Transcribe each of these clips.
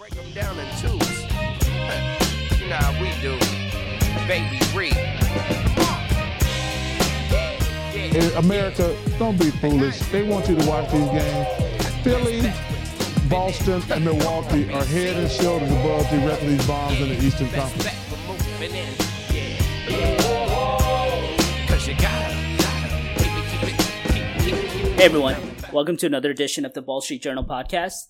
break them down in twos. you know how we do. Baby Reed. In America, don't be foolish. They want you to watch these games. Philly, Boston, and Milwaukee are head and shoulders above the rest of these bombs in the Eastern Conference. Hey everyone, welcome to another edition of the Wall Street Journal podcast.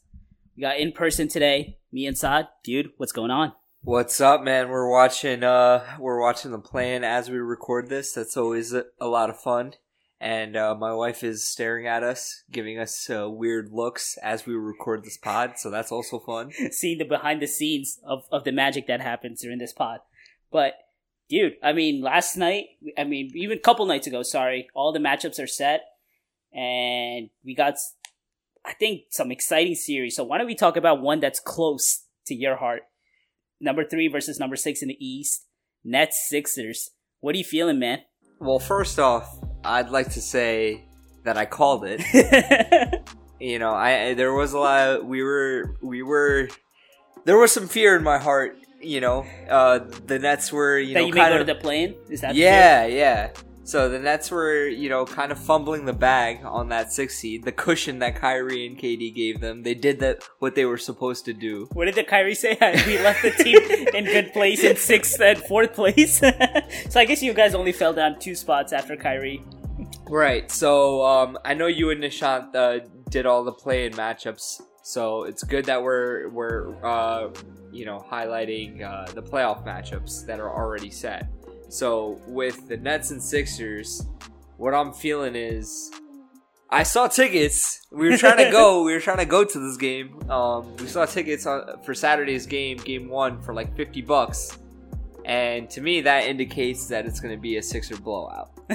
We got in person today, me and Saad. Dude, what's going on? What's up, man? We're watching. Uh, we're watching the plan as we record this. That's always a, a lot of fun. And uh, my wife is staring at us, giving us uh, weird looks as we record this pod. So that's also fun. Seeing the behind the scenes of, of the magic that happens during this pod. But, dude, I mean, last night, I mean, even a couple nights ago, sorry, all the matchups are set. And we got, I think, some exciting series. So why don't we talk about one that's close to your heart? Number three versus number six in the East. Nets Sixers. What are you feeling, man? Well, first off, I'd like to say that I called it. you know, I there was a lot. Of, we were we were there was some fear in my heart. You know, uh, the Nets were you that know you kind of the plane? Is that yeah, yeah. So the Nets were, you know, kind of fumbling the bag on that six seed. The cushion that Kyrie and KD gave them, they did that what they were supposed to do. What did the Kyrie say? we left the team in good place in sixth and fourth place. so I guess you guys only fell down two spots after Kyrie. Right. So um, I know you and Nishant uh, did all the play-in matchups. So it's good that we're we're uh, you know highlighting uh, the playoff matchups that are already set. So with the Nets and Sixers, what I'm feeling is I saw tickets. We were trying to go. We were trying to go to this game. Um, we saw tickets on, for Saturday's game, game one, for like fifty bucks. And to me, that indicates that it's going to be a Sixer blowout.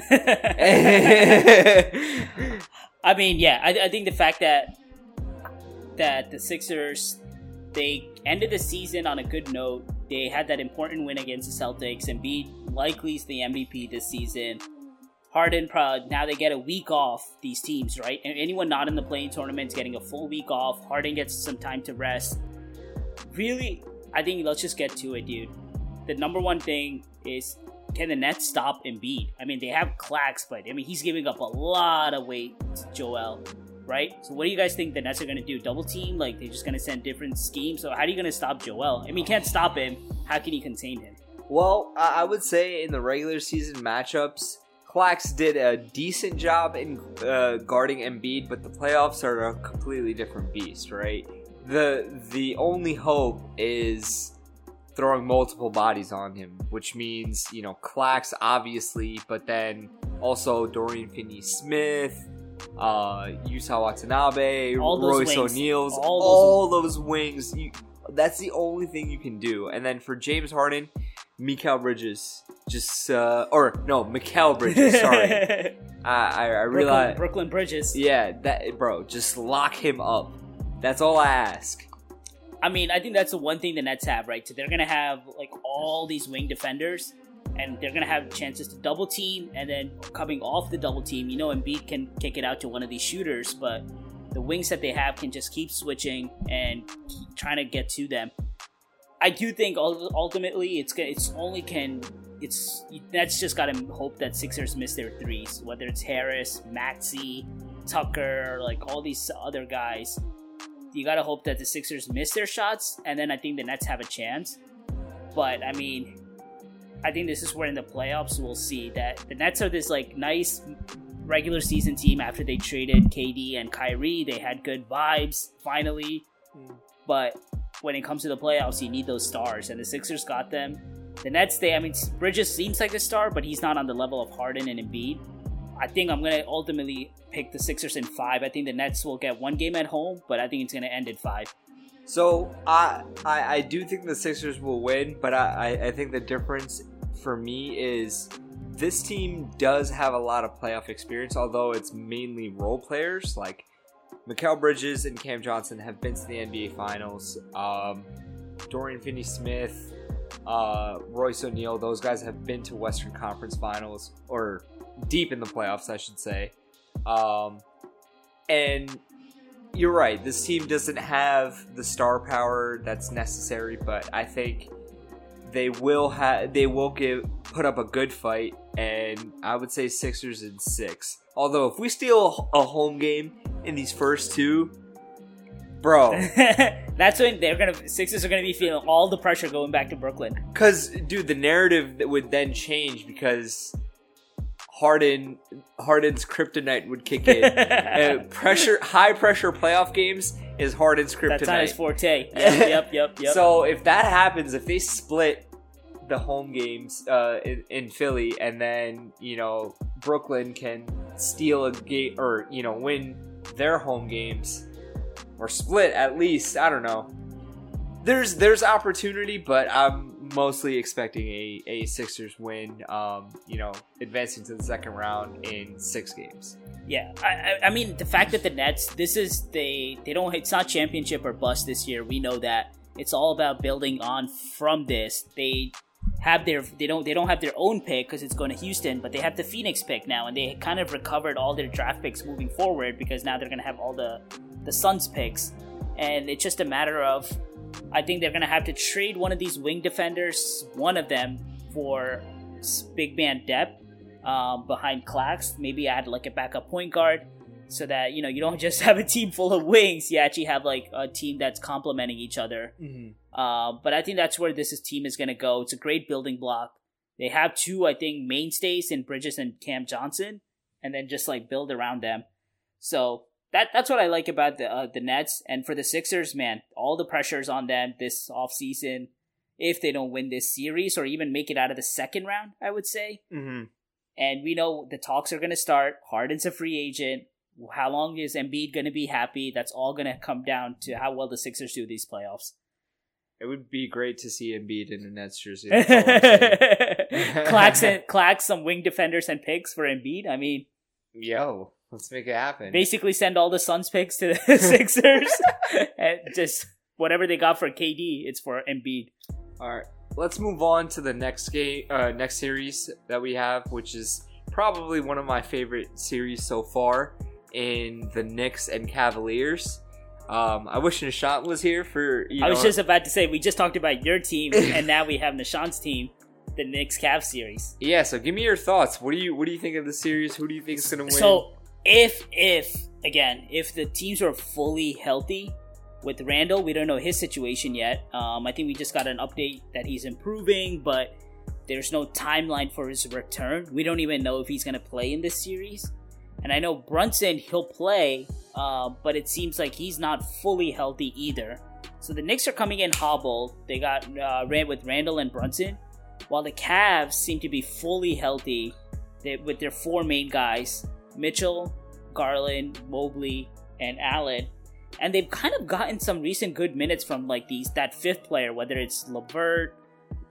I mean, yeah, I, I think the fact that that the Sixers they ended the season on a good note. They had that important win against the Celtics and beat likely is the MVP this season. Harden, now they get a week off. These teams, right? And anyone not in the play-in tournament is getting a full week off. Harden gets some time to rest. Really, I think let's just get to it, dude. The number one thing is can the Nets stop Embiid? I mean, they have Clax, but I mean, he's giving up a lot of weight to Joel, right? So, what do you guys think the Nets are going to do? Double team? Like, they're just going to send different schemes? So, how are you going to stop Joel? I mean, can't stop him. How can you contain him? Well, I would say in the regular season matchups, Clax did a decent job in uh, guarding Embiid, but the playoffs are a completely different beast, right? The the only hope is throwing multiple bodies on him, which means you know Clax obviously, but then also Dorian Finney-Smith, uh, Watanabe, All those Royce. O'Neale's, All all, those- wings. You, that's the only thing you can do. And then for James Harden, Mikal Bridges, just uh, or no, Mikal Bridges. Sorry, I I, I Brooklyn, realize. Brooklyn Bridges. Yeah, that bro, just lock him up. That's all I ask. I mean, I think that's the one thing the Nets have, right? So they're gonna have like all these wing defenders, and they're gonna have chances to double team, and then coming off the double team, you know, Embiid can kick it out to one of these shooters, but the wings that they have can just keep switching and keep trying to get to them. I do think ultimately it's it's only can it's that's just gotta hope that Sixers miss their threes, whether it's Harris, Maxey, Tucker, like all these other guys you gotta hope that the Sixers miss their shots, and then I think the Nets have a chance. But I mean, I think this is where in the playoffs we'll see that the Nets are this like nice regular season team after they traded KD and Kyrie. They had good vibes finally, hmm. but when it comes to the playoffs, you need those stars, and the Sixers got them. The Nets, they I mean, Bridges seems like a star, but he's not on the level of Harden and Embiid. I think I'm gonna ultimately pick the Sixers in five. I think the Nets will get one game at home, but I think it's gonna end in five. So I, I I do think the Sixers will win, but I, I I think the difference for me is this team does have a lot of playoff experience, although it's mainly role players. Like Mikal Bridges and Cam Johnson have been to the NBA Finals. Um, Dorian Finney-Smith, uh, Royce O'Neale, those guys have been to Western Conference Finals or deep in the playoffs, I should say. Um, and you're right. This team doesn't have the star power that's necessary, but I think they will have they will give put up a good fight, and I would say Sixers in six. Although if we steal a home game in these first two, bro, That's when they're gonna Sixers are gonna be feeling all the pressure going back to Brooklyn. because dude, the narrative would then change because Harden Harden's kryptonite would kick in. uh, pressure, high pressure playoff games is Harden's kryptonite. That's not his forte. Yep, yep, yep, yep. So if that happens, if they split the home games uh, in, in Philly, and then you know Brooklyn can steal a game or you know win their home games or split at least, I don't know. There's there's opportunity, but I'm mostly expecting a, a Sixers win. Um, you know, advancing to the second round in six games. Yeah, I, I, I mean the fact that the Nets, this is they they don't it's not championship or bust this year. We know that it's all about building on from this. They have their they don't they don't have their own pick because it's going to Houston, but they have the Phoenix pick now, and they kind of recovered all their draft picks moving forward because now they're going to have all the the Suns picks, and it's just a matter of I think they're going to have to trade one of these wing defenders, one of them for big man depth um, behind Clax. Maybe add like a backup point guard so that you know you don't just have a team full of wings. You actually have like a team that's complementing each other. Uh, but I think that's where this is, team is going to go. It's a great building block. They have two, I think, mainstays in Bridges and Cam Johnson, and then just like build around them. So that that's what I like about the uh, the Nets. And for the Sixers, man, all the pressures on them this offseason. If they don't win this series or even make it out of the second round, I would say. Mm-hmm. And we know the talks are going to start. Harden's a free agent. How long is Embiid going to be happy? That's all going to come down to how well the Sixers do these playoffs. It would be great to see Embiid in a Nets jersey. that's all I'm clacks, and, clacks some wing defenders and picks for Embiid. I mean, Yo, let's make it happen. basically send all the Suns picks to the Sixers and just whatever they got for KD, it's for Embiid. All right, let's move on to the next game, uh, next series that we have, which is probably one of my favorite series so far in the Knicks and Cavaliers. Um, I wish Nishant was here for. You I was just about to say we just talked about your team, and now we have Nishant's team, the Knicks Cavs series. yeah. So give me your thoughts. What do you What do you think of the series? Who do you think is gonna win? So if if again if the teams are fully healthy with Randle, we don't know his situation yet. Um, I think we just got an update that he's improving, but there's no timeline for his return. We don't even know if he's gonna play in this series. And I know Brunson he'll play, uh, but it seems like he's not fully healthy either. So the Knicks are coming in hobbled. They got uh, ran with Randle and Brunson, while the Cavs seem to be fully healthy they, with their four main guys Mitchell, Garland, Mobley, and Allen. And they've kind of gotten some recent good minutes from like these that fifth player, whether it's LeVert,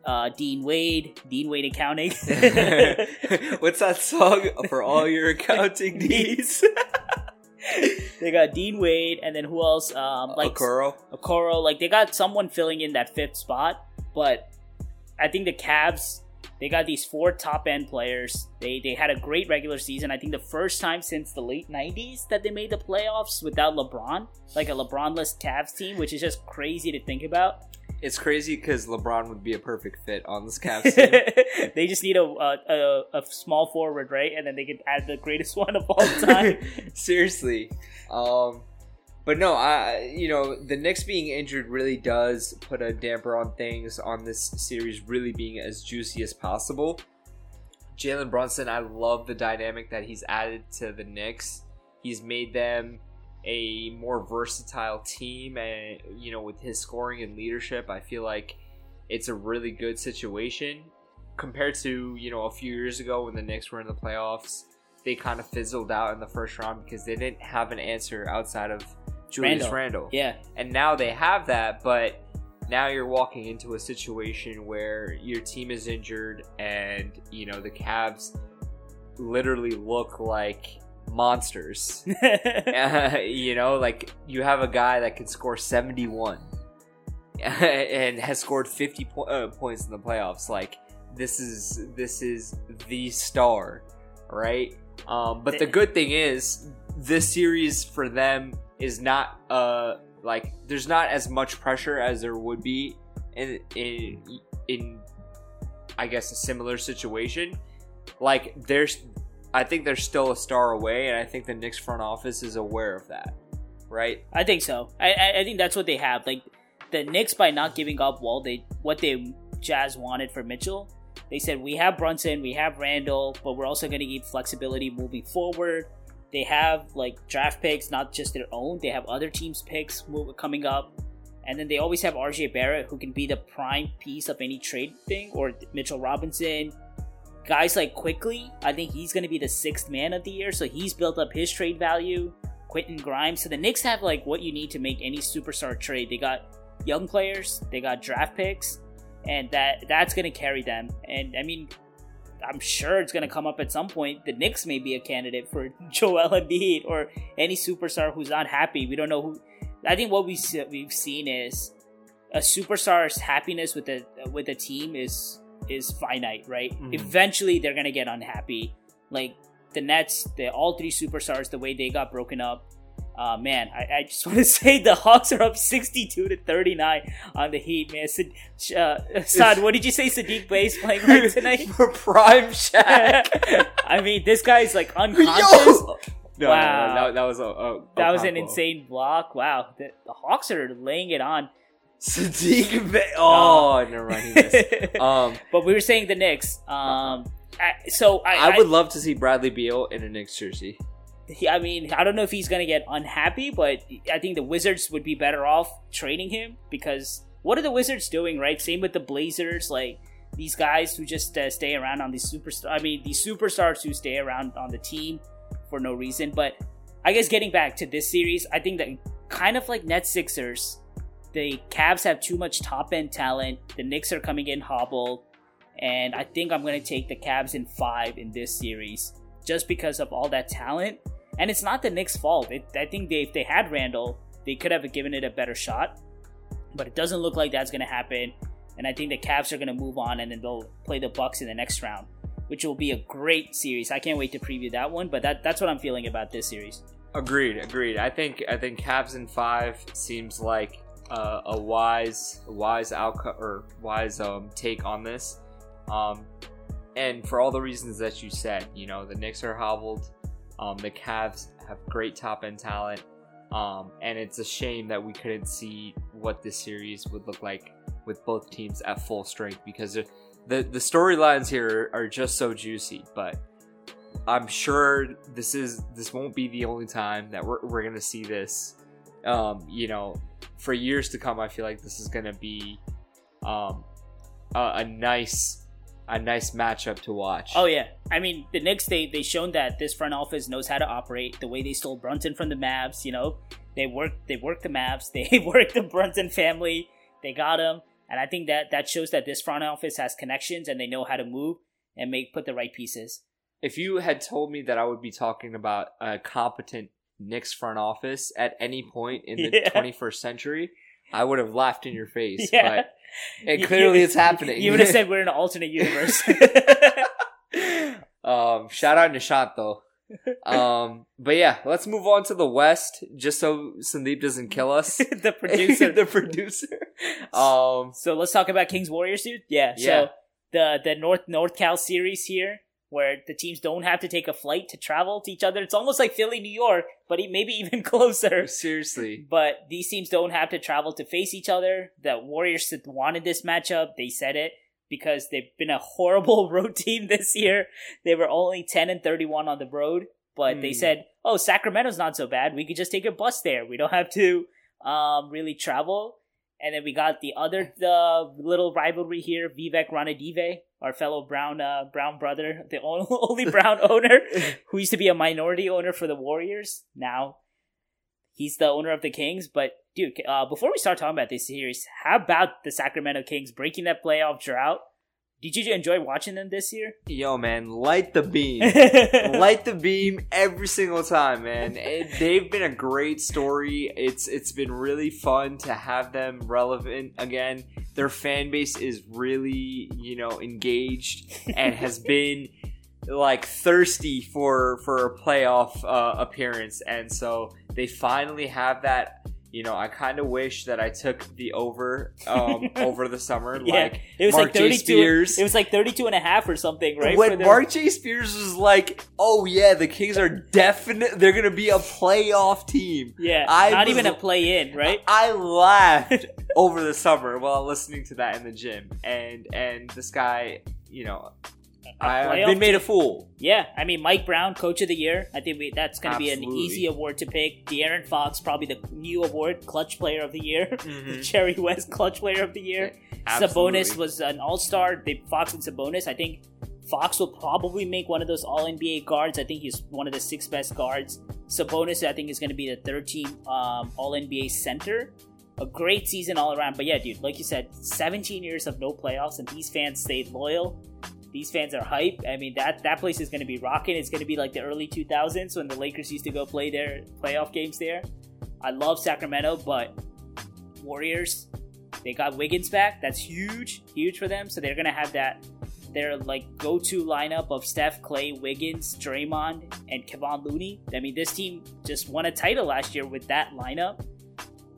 uh, Dean Wade, Dean Wade accounting. What's that song for all your accounting needs? they got Dean Wade, and then who else? Um, like Okoro. Okoro. Like they got someone filling in that fifth spot, but I think the Cavs they got these four top end players. They they had a great regular season. I think the first time since the late '90s that they made the playoffs without LeBron, like a LeBronless Cavs team, which is just crazy to think about. It's crazy because LeBron would be a perfect fit on this Cavs team. they just need a, a a a small forward, right? And then they could add the greatest one of all time. Seriously. Um, but no, I you know the Knicks being injured really does put a damper on things on this series really being as juicy as possible. Jalen Brunson, I love the dynamic that he's added to the Knicks. He's made them a more versatile team, and you know with his scoring and leadership, I feel like it's a really good situation compared to you know a few years ago when the Knicks were in the playoffs they kind of fizzled out in the first round because they didn't have an answer outside of Julius Randle. Randle. yeah, And now they have that, but now you're walking into a situation where your team is injured and, you know, the Cavs literally look like monsters. Uh, you know, like you have a guy that can score 71 and has scored 50 po- uh, points in the playoffs. Like this is this is the star, right? Um, but the good thing is this series for them is not uh like there's not as much pressure as there would be in in in I guess a similar situation. Like there's I think there's still a star away and I think the Knicks front office is aware of that. Right? I think so. I, I think that's what they have. Like the Knicks by not giving up Wall, they what they Jazz wanted for Mitchell. They said we have Brunson, we have Randle, but we're also going to give flexibility moving forward. They have like draft picks, not just their own. They have other teams' picks coming up, and then they always have RJ Barrett, who can be the prime piece of any trade thing, or Mitchell Robinson. Guys like Quickley, I think he's going to be the sixth man of the year, so he's built up his trade value. Quentin Grimes, so the Knicks have like what you need to make any superstar trade. They got young players, they got draft picks, and that that's going to carry them. And I mean, I'm sure it's going to come up at some point. The Knicks may be a candidate for Joel Embiid or any superstar who's not happy. We don't know who. I think what we we've seen is a superstar's happiness with the with a team is is finite, right? Mhm. Eventually, they're gonna get unhappy. Like the Nets, the all three superstars, the way they got broken up. Uh, man, I, I just want to say the Hawks are up 62 to 39 on the Heat, man. Saad, uh, Saad, what did you say Saddiq Bey's playing right tonight? For prime Shaq. I mean, this guy's like unconscious. Yo! No, Wow. no, no, that, that was a, a, a That was an insane block. Wow, the, the Hawks are laying it on. Saddiq Bey. Oh, never mind. He missed. Um, but we were saying the Knicks. Um, I, so I, I would love to see Bradley Beal in a Knicks jersey. he- I mean, I don't know if he's gonna get unhappy, but I think the Wizards would be better off trading him because what are the Wizards doing, right? Same with the Blazers, like these guys who just uh, stay around on these superstar. I mean, these superstars who stay around on the team for no reason. But I guess getting back to this series, I think that kind of like Net Sixers, the Cavs have too much top end talent. The Knicks are coming in hobbled, and I think I'm going to take the Cavs in five in this series just because of all that talent. And it's not the Knicks' fault. It, I think they, if they had Randle, they could have given it a better shot. But it doesn't look like that's going to happen. And I think the Cavs are going to move on, and then they'll play the Bucks in the next round, which will be a great series. I can't wait to preview that one. But that, that's what I'm feeling about this series. Agreed, agreed. I think I think Cavs in five seems like uh, a wise, wise outcome or wise um, take on this. Um, and for all the reasons that you said, you know, the Knicks are hobbled. Um, the Cavs have great top end talent. Um, and it's a shame that we couldn't see what this series would look like with both teams at full strength because the the, storylines here are just so juicy. But I'm sure this is this won't be the only time that we're, we're gonna see this. Um, you know, for years to come, I feel like this is gonna be um, a, a nice a nice matchup to watch. Oh yeah, I mean the Knicks they they shown that this front office knows how to operate. The way they stole Brunson from the Mavs, you know, they worked they worked the Mavs, they worked the Brunson family, they got him, and I think that that shows that this front office has connections and they know how to move and make put the right pieces. If you had told me that I would be talking about a competent Knicks front office at any point in the Yeah. 21st century, I would have laughed in your face. Yeah. But it clearly you- it's happening. You would have said we're in an alternate universe. um, shout out Nishant though. Um, but yeah, let's move on to the West, just so Sandeep doesn't kill us. the producer. the producer. Um, So let's talk about Kings Warriors, dude. Yeah. Yeah. So the the North North Cal series here, where the teams don't have to take a flight to travel to each other. It's almost like Philly, New York, but maybe even closer. seriously, But these teams don't have to travel to face each other. The Warriors wanted this matchup. They said it because they've been a horrible road team this year. They were only 10 and 31 on the road, but they Hmm. said, "Oh, Sacramento's not so bad. We could just take a bus there. We don't have to um, really travel." And then we got the other the little rivalry here, Vivek Ranadive, our fellow Brown uh, Brown brother, the only, only Brown owner who used to be a minority owner for the Warriors. Now he's the owner of the Kings. But dude, uh, before we start talking about this series, how about the Sacramento Kings breaking that playoff drought? Did you enjoy watching them this year? yo man, light the beam. light the beam every single time, man. It, they've been a great story. It's it's been really fun to have them relevant again. Their fan base is really, you know, engaged and has been like thirsty for for a playoff uh, appearance, and so they finally have that. You know, I kind of wish that I took the over um, over the summer. Yeah, like it was Mark like J. 32 Spears. It was like 32 and a half or something, right? when their- Mark J. Spears was like, "Oh yeah, the Kings are definite. They're gonna be a playoff team." yeah, I not was- even a play in, right? I laughed over the summer while listening to that in the gym, and and this guy, you know, I've been made a fool. Yeah, I mean Mike Brown, Coach of the Year. I think we, that's going to be an easy award to pick. De'Aaron Fox, probably the new award, Clutch Player of the Year. Mhm. Jerry West, Clutch Player of the Year. Absolutely. Sabonis was an All Star. They Fox and Sabonis. I think Fox will probably make one of those All NBA guards. I think he's one of the six best guards. Sabonis, I think, is going to be the third team um, All NBA center. A great season all around. But yeah, dude, like you said, 17 years of no playoffs, and these fans stayed loyal. These fans are hype. I mean, that that place is going to be rocking. It's going to be like the early 2000s when the Lakers used to go play their playoff games there. I love Sacramento, but Warriors, they got Wiggins back. That's huge, huge for them. So they're gonna have that their like go-to lineup of Steph, Clay, Wiggins, Draymond, and Kevon Looney. I mean, this team just won a title last year with that lineup,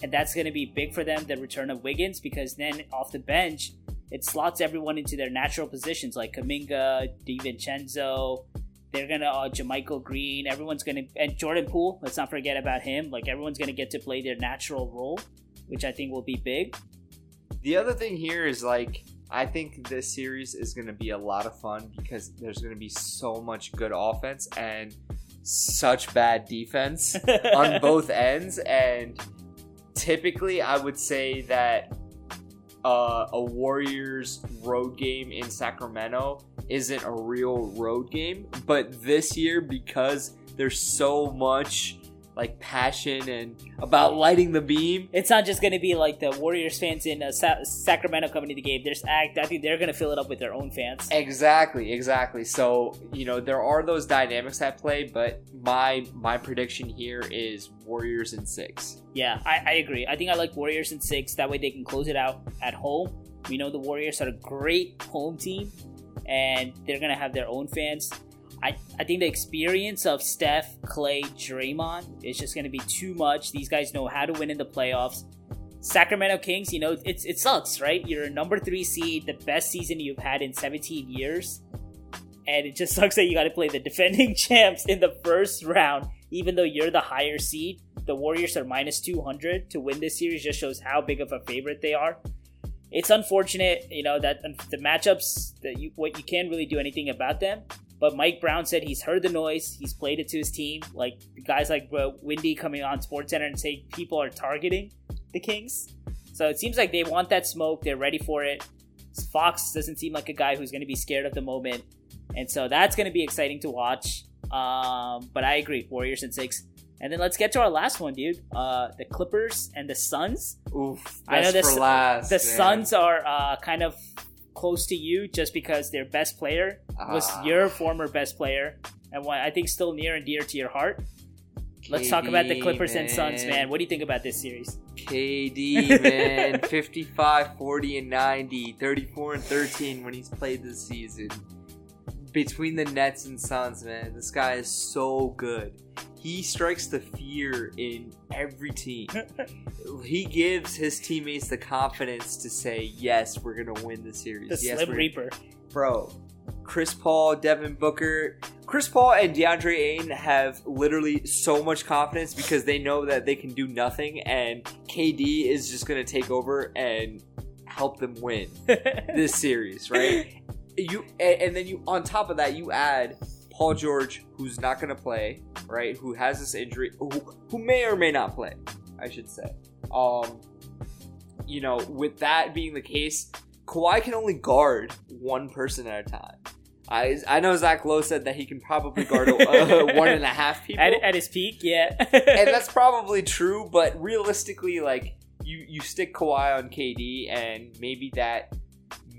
and that's gonna be big for them. The return of Wiggins because then off the bench, it slots everyone into their natural positions like Kuminga, DiVincenzo. They're gonna uh, JaMychal Green. Everyone's gonna and Jordan Poole. Let's not forget about him. Like everyone's gonna get to play their natural role, which I think will be big. The other thing here is like I think this series is going to be a lot of fun because there's going to be so much good offense and such bad defense on both ends and typically I would say that uh, a Warriors road game in Sacramento isn't a real road game, but this year because there's so much like passion and about lighting the beam It's not just going to be like the Warriors fans in uh, Sa- Sacramento coming to the game. There's act. I think they're going to fill it up with their own fans. Exactly, exactly. So you know there are those dynamics at play, but my my prediction here is Warriors in six. Yeah, I, I agree. I think I like Warriors in six. That way they can close it out at home. We know the Warriors are a great home team, and they're going to have their own fans. I, I think the experience of Steph, Clay, Draymond is just going to be too much. These guys know how to win in the playoffs. Sacramento Kings, you know, it's it sucks, right? You're a number three seed, the best season you've had in 17 years, and it just sucks that you got to play the defending champs in the first round, even though you're the higher seed. The Warriors are minus 200 to win this series, just shows how big of a favorite they are. It's unfortunate, you know, that um, the matchups that you what you can't really do anything about them. But Mike Brown said he's heard the noise. He's played it to his team. Like guys like uh, Windy coming on SportsCenter and saying people are targeting the Kings. So it seems like they want that smoke. They're ready for it. Fox doesn't seem like a guy who's going to be scared of the moment, and so that's going to be exciting to watch. Um, but I agree, Warriors and six. And then let's get to our last one, dude. Uh, the Clippers and the Suns. Oof, I know for last. The man. Suns are uh, kind of close to you just because their best player was Ah. your former best player, and one I think still near and dear to your heart. Let's talk about the Clippers and Suns, man. What do you think about this series? KD, man, 55, 40, and 90, 34 and 13 when he's played this season. Between the Nets and Suns, man, this guy is so good. He strikes the fear in every team. he gives his teammates the confidence to say, "Yes, we're gonna win the series." The yes, Slim Reaper. bro. Chris Paul, Devin Booker, Chris Paul and DeAndre Ayton have literally so much confidence because they know that they can do nothing, and KD is just gonna take over and help them win this series, right? You and, and then you on top of that you add Paul George, who's not gonna play, right? Who has this injury, who, who may or may not play, I should say. Um, you know, with that being the case, Kawhi can only guard one person at a time. I, I know Zach Lowe said that he can probably guard uh, one and a half people, at, at his peak, yeah. and that's probably true. But realistically, like you you stick Kawhi on KD, and maybe that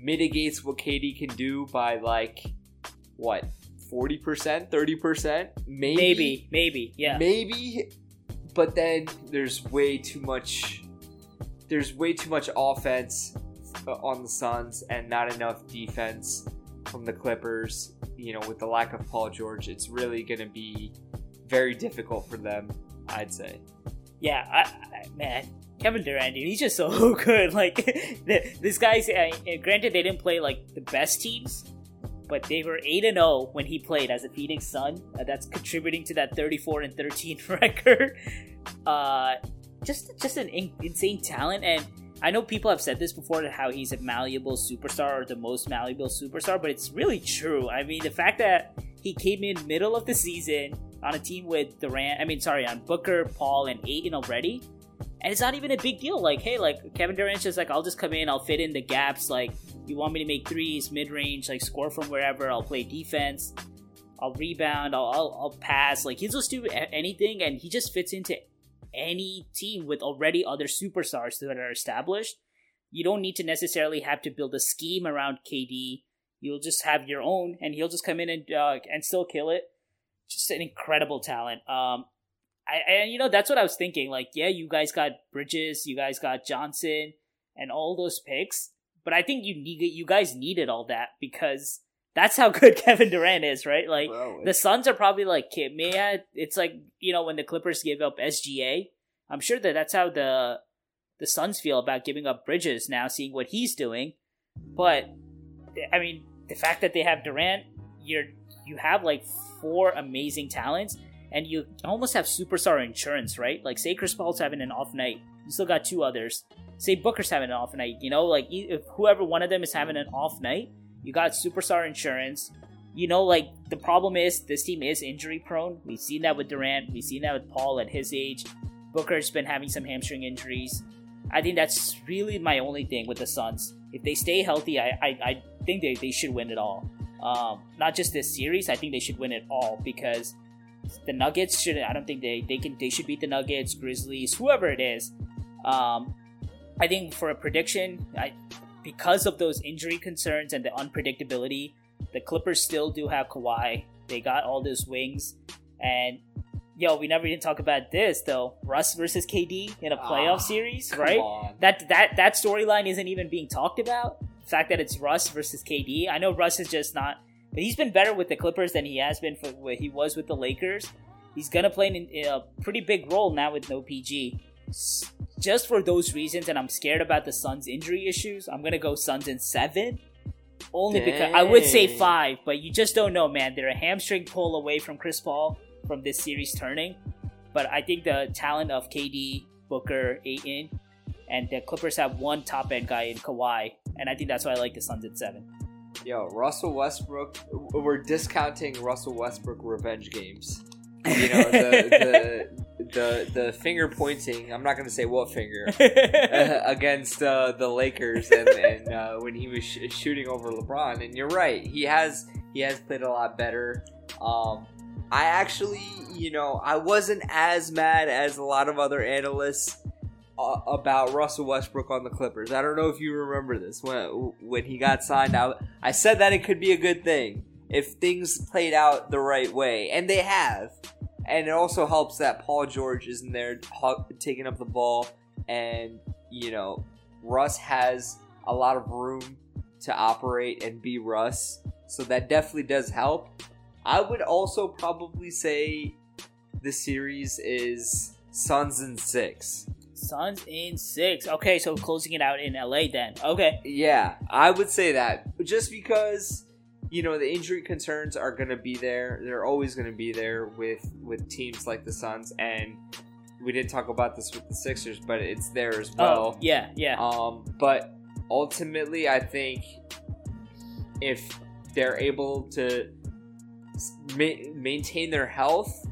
mitigates what KD can do by like what forty percent, thirty percent, maybe, maybe, maybe, yeah. maybe. But then there's way too much. There's way too much offense uh, on the Suns and not enough defense from the Clippers. you know, with the lack of Paul George, it's really going to be very difficult for them. I'd say. Yeah, I, I, man, Kevin Durant, dude, he's just so good. Like, the, this guy's. Uh, granted, they didn't play like the best teams, but they were eight and zero when he played as a Phoenix Sun. Uh, that's contributing to that thirty four and thirteen record. Uh, just just an in- insane talent, and I know people have said this before how he's a malleable superstar or the most malleable superstar, but it's really true. I mean, the fact that he came in middle of the season on a team with Durant, I mean, sorry, on Booker, Paul, and Ayton already, and it's not even a big deal. Like, hey, like Kevin Durant's just like, I'll just come in, I'll fit in the gaps. Like, you want me to make threes, mid range, like score from wherever. I'll play defense. I'll rebound. I'll, I'll, I'll pass. Like he'll just do anything, and he just fits into any team with already other superstars that are established. You don't need to necessarily have to build a scheme around KD. You'll just have your own, and he'll just come in and uh, and still kill it. Just an incredible talent. Um, I and you know that's what I was thinking. Like, yeah, you guys got Bridges, you guys got Johnson, and all those picks, but I think you need you guys needed all that because that's how good Kevin Durant is, right? Like the Suns are probably like, man, it's like you know when the Clippers gave up SGA. I'm sure that that's how the the Suns feel about giving up Bridges now, seeing what he's doing. But I mean, the fact that they have Durant, you're you have like four amazing talents, and you almost have superstar insurance, right? Like say Chris Paul's having an off night, you still got two others. Say Booker's having an off night, you know, like if whoever one of them is having an off night, you got superstar insurance. You know, like the problem is this team is injury prone. We've seen that with Durant. We've seen that with Paul at his age. Booker's been having some hamstring injuries. I think that's really my only thing with the Suns. If they stay healthy, I I, I think they, they should win it all. Um, not just this series. I think they should win it all because the Nuggets should. I don't think they they can. They should beat the Nuggets, Grizzlies, whoever it is. Um, I think for a prediction, I because of those injury concerns and the unpredictability, the Clippers still do have Kawhi. They got all those wings, and yo, we never even talk about this though. Russ versus KD in a playoff Ah, series, right? on. That that that storyline isn't even being talked about. The fact that it's Russ versus KD. I know Russ is just not, he's been better with the Clippers than he has been for what he was with the Lakers. He's gonna play in, in a pretty big role now with no PG. S- Just for those reasons, and I'm scared about the Suns' injury issues. I'm gonna go Suns in seven. Only because I would say five, but you just don't know, man. They're a hamstring pull away from Chris Paul from this series turning. But I think the talent of KD, Booker, Ayton, and the Clippers have one top end guy in Kawhi, and I think that's why I like the Suns at seven. Yo, Russell Westbrook. We're discounting Russell Westbrook revenge games. You know the the the, the finger pointing. I'm not gonna say what finger. uh, against uh, the Lakers and, and uh, when he was sh- shooting over LeBron. And you're right, he has he has played a lot better. Um, I actually, you know, I wasn't as mad as a lot of other analysts about Russell Westbrook on the Clippers. I don't know if you remember this when when he got signed out. I said that it could be a good thing if things played out the right way, and they have. And it also helps that Paul George isn't there taking up the ball, and you know Russ has a lot of room to operate and be Russ, so that definitely does help. I would also probably say the series is Suns in six. Suns in six. Okay, so closing it out in LA then. Okay. Yeah, I would say that just because you know the injury concerns are going to be there. They're always going to be there with with teams like the Suns, and we didn't talk about this with the Sixers, but it's there as well. oh, yeah, yeah. Um, but ultimately, I think if they're able to ma- maintain their health,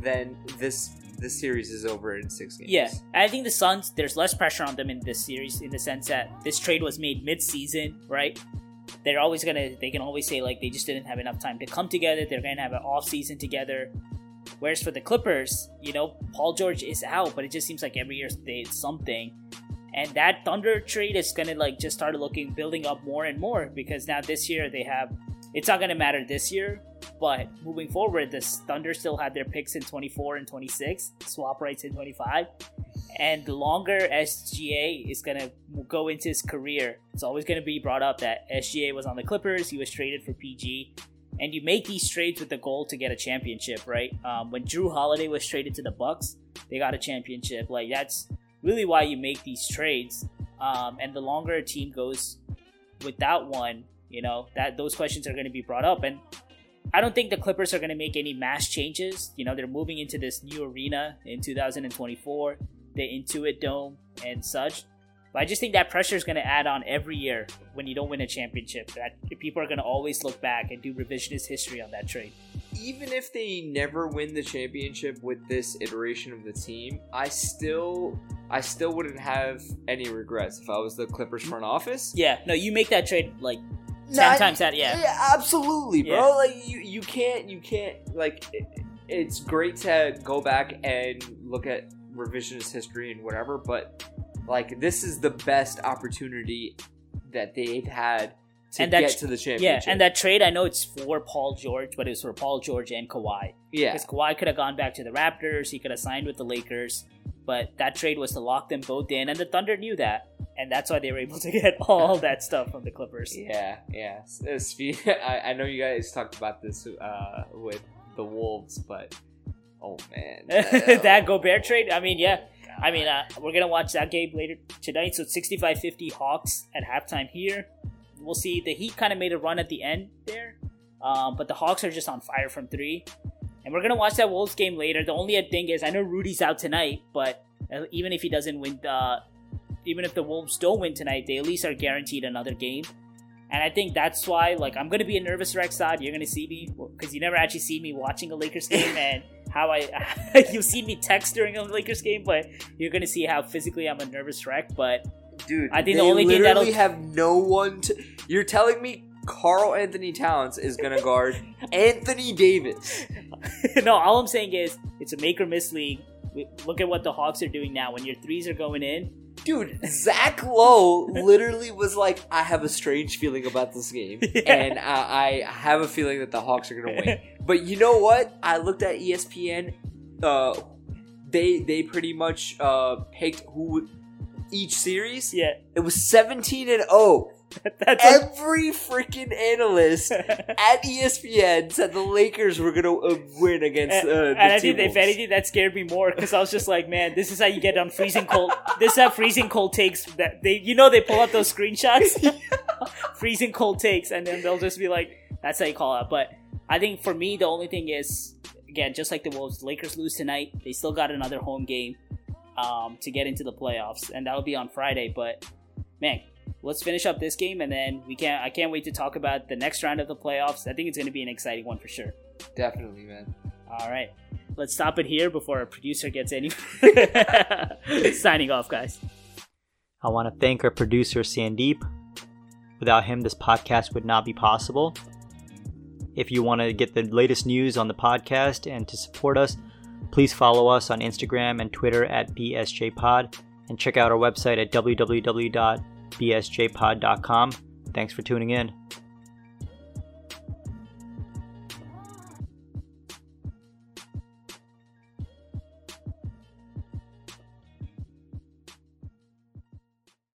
then this this series is over in six games. Yeah, I think the Suns. There's less pressure on them in this series, in the sense that this trade was made mid-season, right? They're always gonna. They can always say like they just didn't have enough time to come together. They're gonna have an off-season together. Whereas for the Clippers, you know, Paul George is out, but it just seems like every year they something. And that Thunder trade is gonna like just start looking building up more and more because now this year they have. It's not gonna matter this year, but moving forward, the Thunder still have their picks in 24 and 26, swap rights in 25. And the longer SGA is going to go into his career, it's always going to be brought up that SGA was on the Clippers, he was traded for PG. and you make these trades with the goal to get a championship, right? Um, when Jrue Holiday was traded to the Bucks, they got a championship. Like that's really why you make these trades. Um, and the longer a team goes without one, you know that those questions are going to be brought up. And I don't think the Clippers are going to make any mass changes. You know, they're moving into this new arena in 2024, the Intuit Dome and such. But I just think that pressure is going to add on every year when you don't win a championship. That people are going to always look back and do revisionist history on that trade. Even if they never win the championship with this iteration of the team, I still I still wouldn't have any regrets if I was the Clippers front office. Yeah, no, you make that trade like ten times out. Yeah, Yeah, absolutely, bro. Yeah. Like you, you can't, you can't. Like, it, it's great to go back and look at revisionist history and whatever, but like this is the best opportunity that they've had to And that get to the championship. yeah, and that trade I know it's for Paul George, but it was for Paul George and Kawhi. yeah, Because Kawhi could have gone back to the Raptors, he could have signed with the Lakers, but that trade was to lock them both in, and the Thunder knew that, and that's why they were able to get all that stuff from the Clippers. yeah, yeah. Uh, I, know you guys talked about this uh, with the Wolves, but oh man, that Gobert trade, I mean, yeah. I mean, uh, we're gonna watch that game later tonight. So it's 65-50 Hawks at halftime here. We'll see. The Heat kind of made a run at the end there, um, but the Hawks are just on fire from three. And we're gonna watch that Wolves game later. The only thing is, I know Rudy's out tonight, but uh, even if he doesn't win, uh, even if the Wolves don't win tonight, they at least are guaranteed another game. And I think that's why, like, I'm gonna be a nervous wreck side. You're gonna see me because you never actually see me watching a Lakers game, and how I you've seen me text during a Lakers game, but you're gonna see how physically I'm a nervous wreck. But dude. I think the only thing that'll- have no one to. You're telling me Karl Anthony Towns is gonna guard Anthony Davis? no, all I'm saying is it's a make or miss league. Look at what the Hawks are doing now. When your threes are going in, Dude, Zach Lowe literally was like, "I have a strange feeling about this game, Yeah. and I, I have a feeling that the Hawks are gonna win." But you know what? I looked at ESPN. Uh, they they pretty much uh picked who each series. yeah, It was seventeen and zero. That's Every freaking analyst at ESPN said the Lakers were gonna uh, win against and, uh, the and I think if anything, that scared me more because I was just like, man, this is how you get on freezing cold. this is how freezing cold takes that they, you know, they pull up those screenshots, freezing cold takes, and then they'll just be like, that's how you call it. But I think for me, the only thing is, again, just like the Wolves, Lakers lose tonight. They still got another home game um, to get into the playoffs, and that'll be on Friday. But man, let's finish up this game, and then we can. not I can't wait to talk about the next round of the playoffs. I think it's going to be an exciting one for sure. Definitely, man. All right. Let's stop it here before our producer gets any. Signing off, guys. I want to thank our producer, Sandeep. Without him, this podcast would not be possible. If you want to get the latest news on the podcast and to support us, please follow us on Instagram and Twitter at BSJPod and check out our website at www.bsjpod.com. Thanks for tuning in.